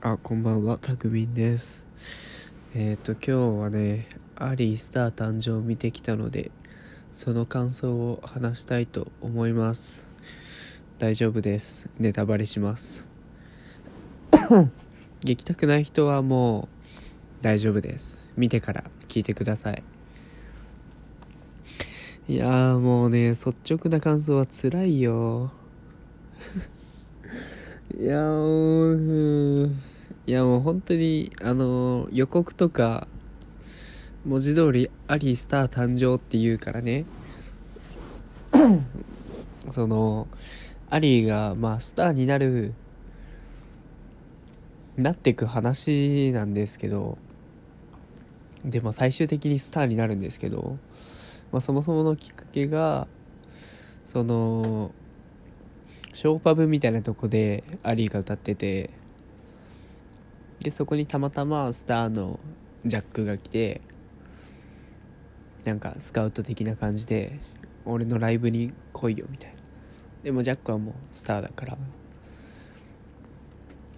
あ、こんばんは、たくみんです。えっ、と、今日はね、アリースター誕生を見てきたので、その感想を話したいと思います。大丈夫です。ネタバレします。聞きたくない人はもう大丈夫です。見てから聞いてください。いやーもうね、率直な感想は辛いよ。いやもううん。いやもう本当にあの予告とか文字通りアリースター誕生って言うからね。そのアリーがまあスターになるなってく話なんですけどでも最終的にスターになるんですけど、まあ、そもそものきっかけがそのショーパブみたいなとこでアリーが歌っててでそこにたまたまスターのジャックが来てなんかスカウト的な感じで俺のライブに来いよみたいな。でもジャックはもうスターだから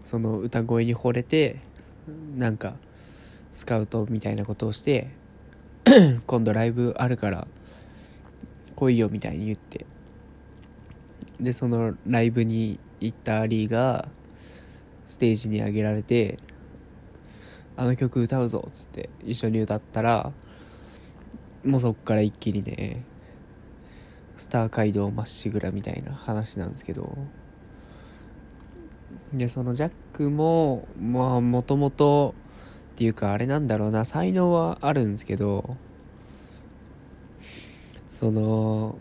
その歌声に惚れてなんかスカウトみたいなことをして 今度ライブあるから来いよみたいに言って。でそのライブに行ったアリーがステージに上げられて「あの曲歌うぞ」っつって一緒に歌ったらもうそっから一気にねスター街道まっしぐらみたいな話なんですけど。でそのジャックもまあもともとっていうかあれなんだろうな才能はあるんですけどその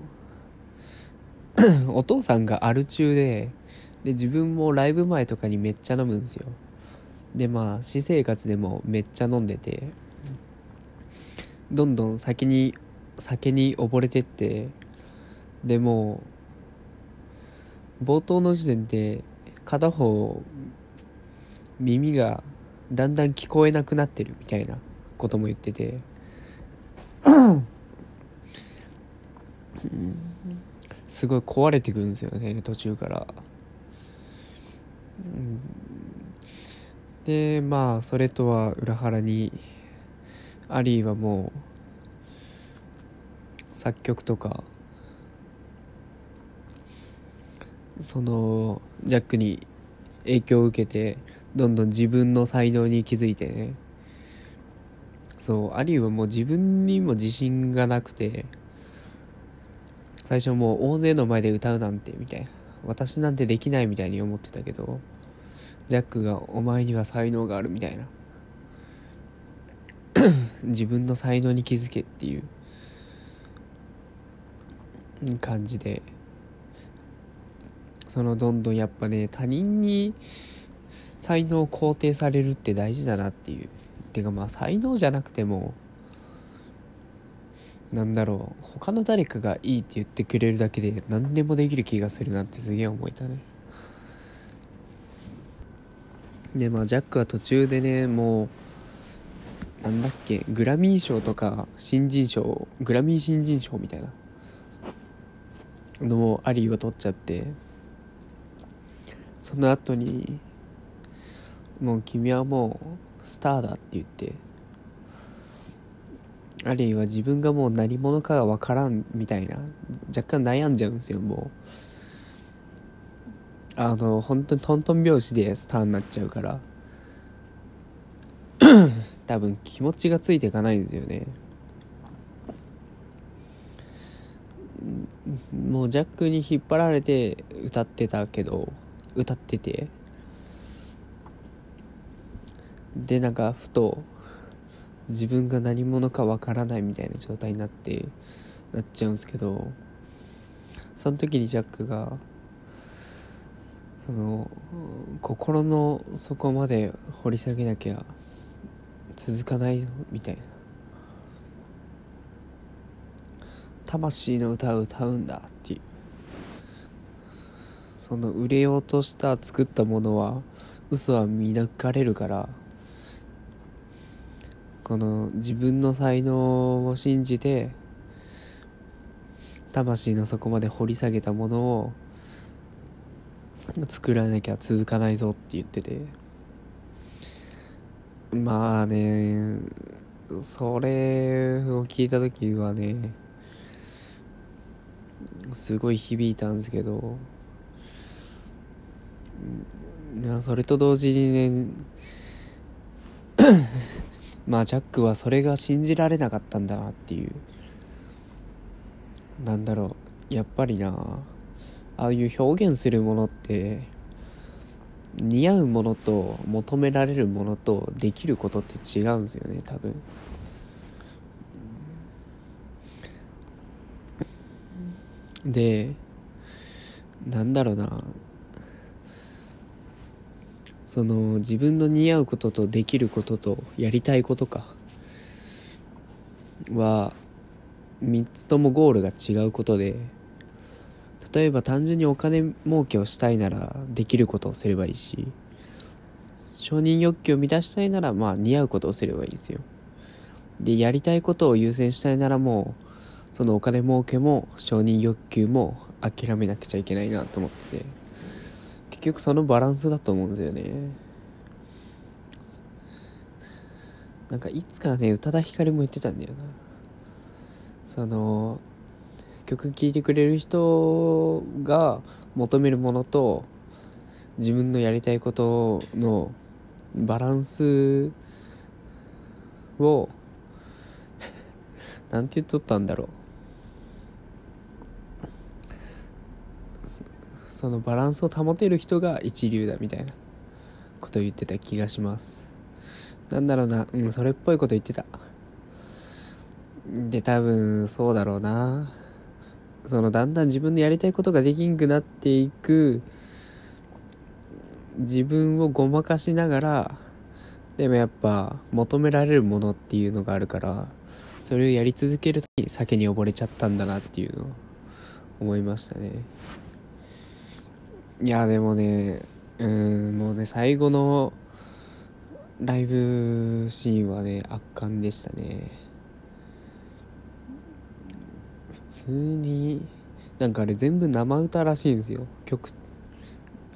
お父さんがアル中でで自分もライブ前とかにめっちゃ飲むんですよ。でまあ私生活でもめっちゃ飲んでてどんどん酒に酒に溺れてってでも冒頭の時点で片方耳がだんだん聞こえなくなってるみたいなことも言ってて。すごい壊れてくんですよね途中から。うんでまあそれとは裏腹にアリーはもう作曲とかそのジャックに影響を受けてどんどん自分の才能に気づいてねそうアリーはもう自分にも自信がなくて最初もう大勢の前で歌うなんてみたいな。私なんてできないみたいに思ってたけどジャックが「お前には才能がある」みたいな。自分の才能に気づけっていう感じでそのどんどんやっぱね他人に才能を肯定されるって大事だなっていう。てかまあ才能じゃなくてもなんだろう。他の誰かがいいって言ってくれるだけで何でもできる気がするなってすげえ思えたね。でまあジャックは途中でねもうなんだっけグラミー賞とか新人賞グラミー新人賞みたいなのもアリーを取っちゃってその後にもう君はもうスターだって言ってアリーは自分がもう何者かが分からんみたいな若干悩んじゃうんですよもう。あの本当にトントン拍子でスターになっちゃうから。多分気持ちがついていかないんですよね。もうジャックに引っ張られて歌ってたけど歌ってて。でなんかふと自分が何者かわからないみたいな状態になってなっちゃうんですけどその時にジャックがその心の底まで掘り下げなきゃ続かないみたいな。魂の歌を歌うんだっていう。その売れようとした作ったものは嘘は見抜かれるからこの自分の才能を信じて魂の底まで掘り下げたものを作らなきゃ続かないぞって言ってて。まあねそれを聞いた時はねすごい響いたんですけどそれと同時にねまあジャックはそれが信じられなかったんだなっていう。なんだろう。やっぱりなああいう表現するものって似合うものと求められるものとできることって違うんですよね多分。でなんだろうな。その自分の似合うこととできることとやりたいことかは3つともゴールが違うことで例えば単純にお金儲けをしたいならできることをすればいいし承認欲求を満たしたいならまあ似合うことをすればいいんですよ。でやりたいことを優先したいならもうそのお金儲けも承認欲求も諦めなくちゃいけないなと思ってて。局そのバランスだと思うんですよね。なんかいつかね宇多田ヒカルも言ってたんだよな。その曲聴いてくれる人が求めるものと自分のやりたいことのバランスを なんて言っとったんだろう。そのバランスを保てる人が一流だみたいなこと言ってた気がします。なんだろうな。うんそれっぽいこと言ってた。で多分そうだろうな。そのだんだん自分のやりたいことができんくなっていく。自分をごまかしながらでもやっぱ求められるものっていうのがあるからそれをやり続けるときに酒に溺れちゃったんだなっていうのを思いましたね。いやでもねうんもうね最後のライブシーンはね圧巻でしたね。普通になんかあれ全部生歌らしいんですよ。曲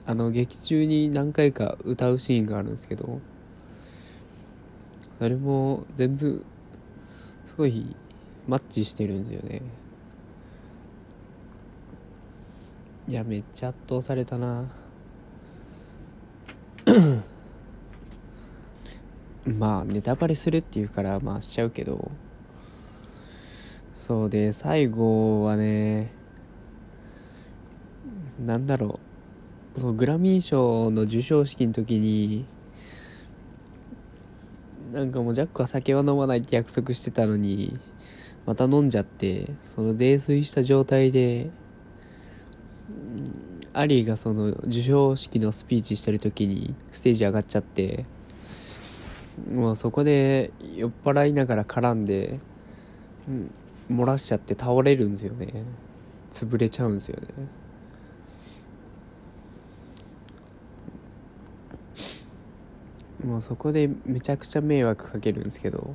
あの劇中に何回か歌うシーンがあるんですけど。それも全部すごいマッチしてるんですよね。いやめっちゃ圧倒されたな。まあネタバレするっていうからまあしちゃうけど。そうで最後はねなんだろう。そうグラミー賞の授賞式の時になんかもうジャックは酒は飲まないって約束してたのにまた飲んじゃってその泥酔した状態でアリーがその授賞式のスピーチしてる時にステージ上がっちゃってもうそこで酔っ払いながら絡んで、うん、漏らしちゃって倒れるんですよね。潰れちゃうんですよね。もうそこでめちゃくちゃ迷惑かけるんですけど。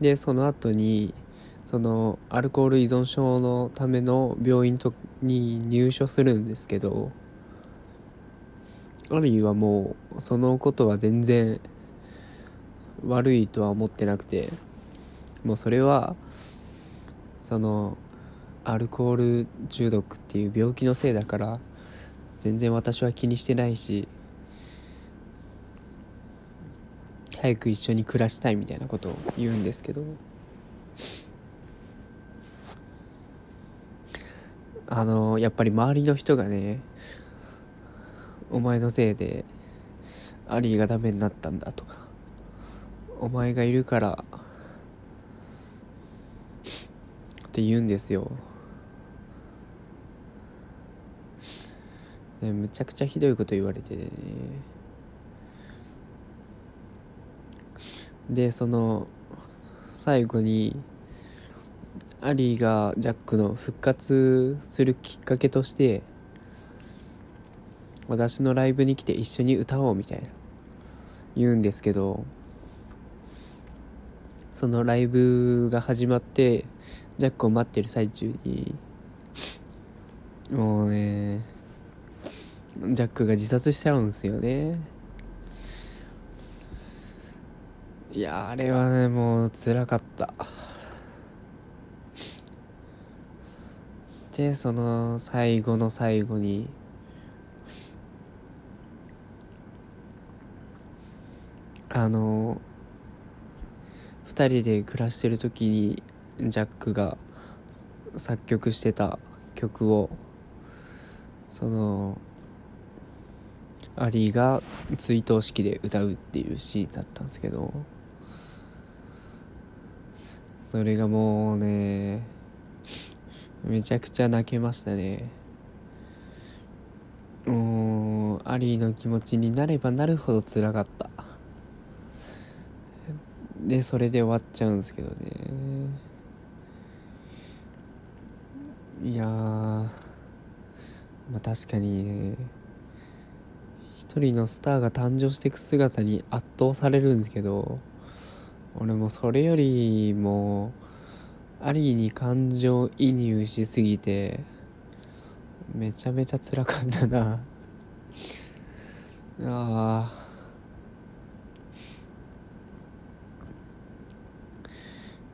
でその後にそのアルコール依存症のための病院とに入所するんですけどあるいはもうそのことは全然悪いとは思ってなくてもうそれはそのアルコール中毒っていう病気のせいだから全然私は気にしてないし早く一緒に暮らしたいみたいなことを言うんですけど。あのやっぱり周りの人がねお前のせいでアリーがダメになったんだとかお前がいるからって言うんですよ。でむちゃくちゃひどいこと言われてね。でその最後にアリーがジャックの復活するきっかけとして私のライブに来て一緒に歌おうみたいな言うんですけどそのライブが始まってジャックを待ってる最中にもうねジャックが自殺しちゃうんですよね。いやあれはねもう辛かった。でその最後の最後にあの2人で暮らしてる時にジャックが作曲してた曲をそのアリーが追悼式で歌うっていうシーンだったんですけどそれがもうねめちゃくちゃ泣けましたね。もうアリーの気持ちになればなるほど辛かった。でそれで終わっちゃうんですけどね。いやまあ確かにね一人のスターが誕生していく姿に圧倒されるんですけど俺もそれよりもありに感情移入しすぎてめちゃめちゃ辛かったな。ああ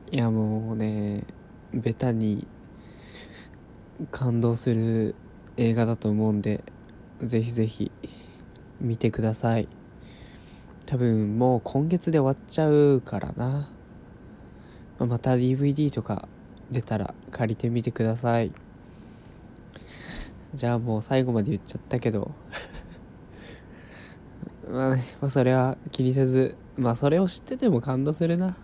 いやもうねベタに感動する映画だと思うんでぜひぜひ見てください。多分もう今月で終わっちゃうからな。また DVD とか出たら借りてみてください。じゃあもう最後まで言っちゃったけど。まあね、まあ、それは気にせず。まあそれを知ってても感動するな。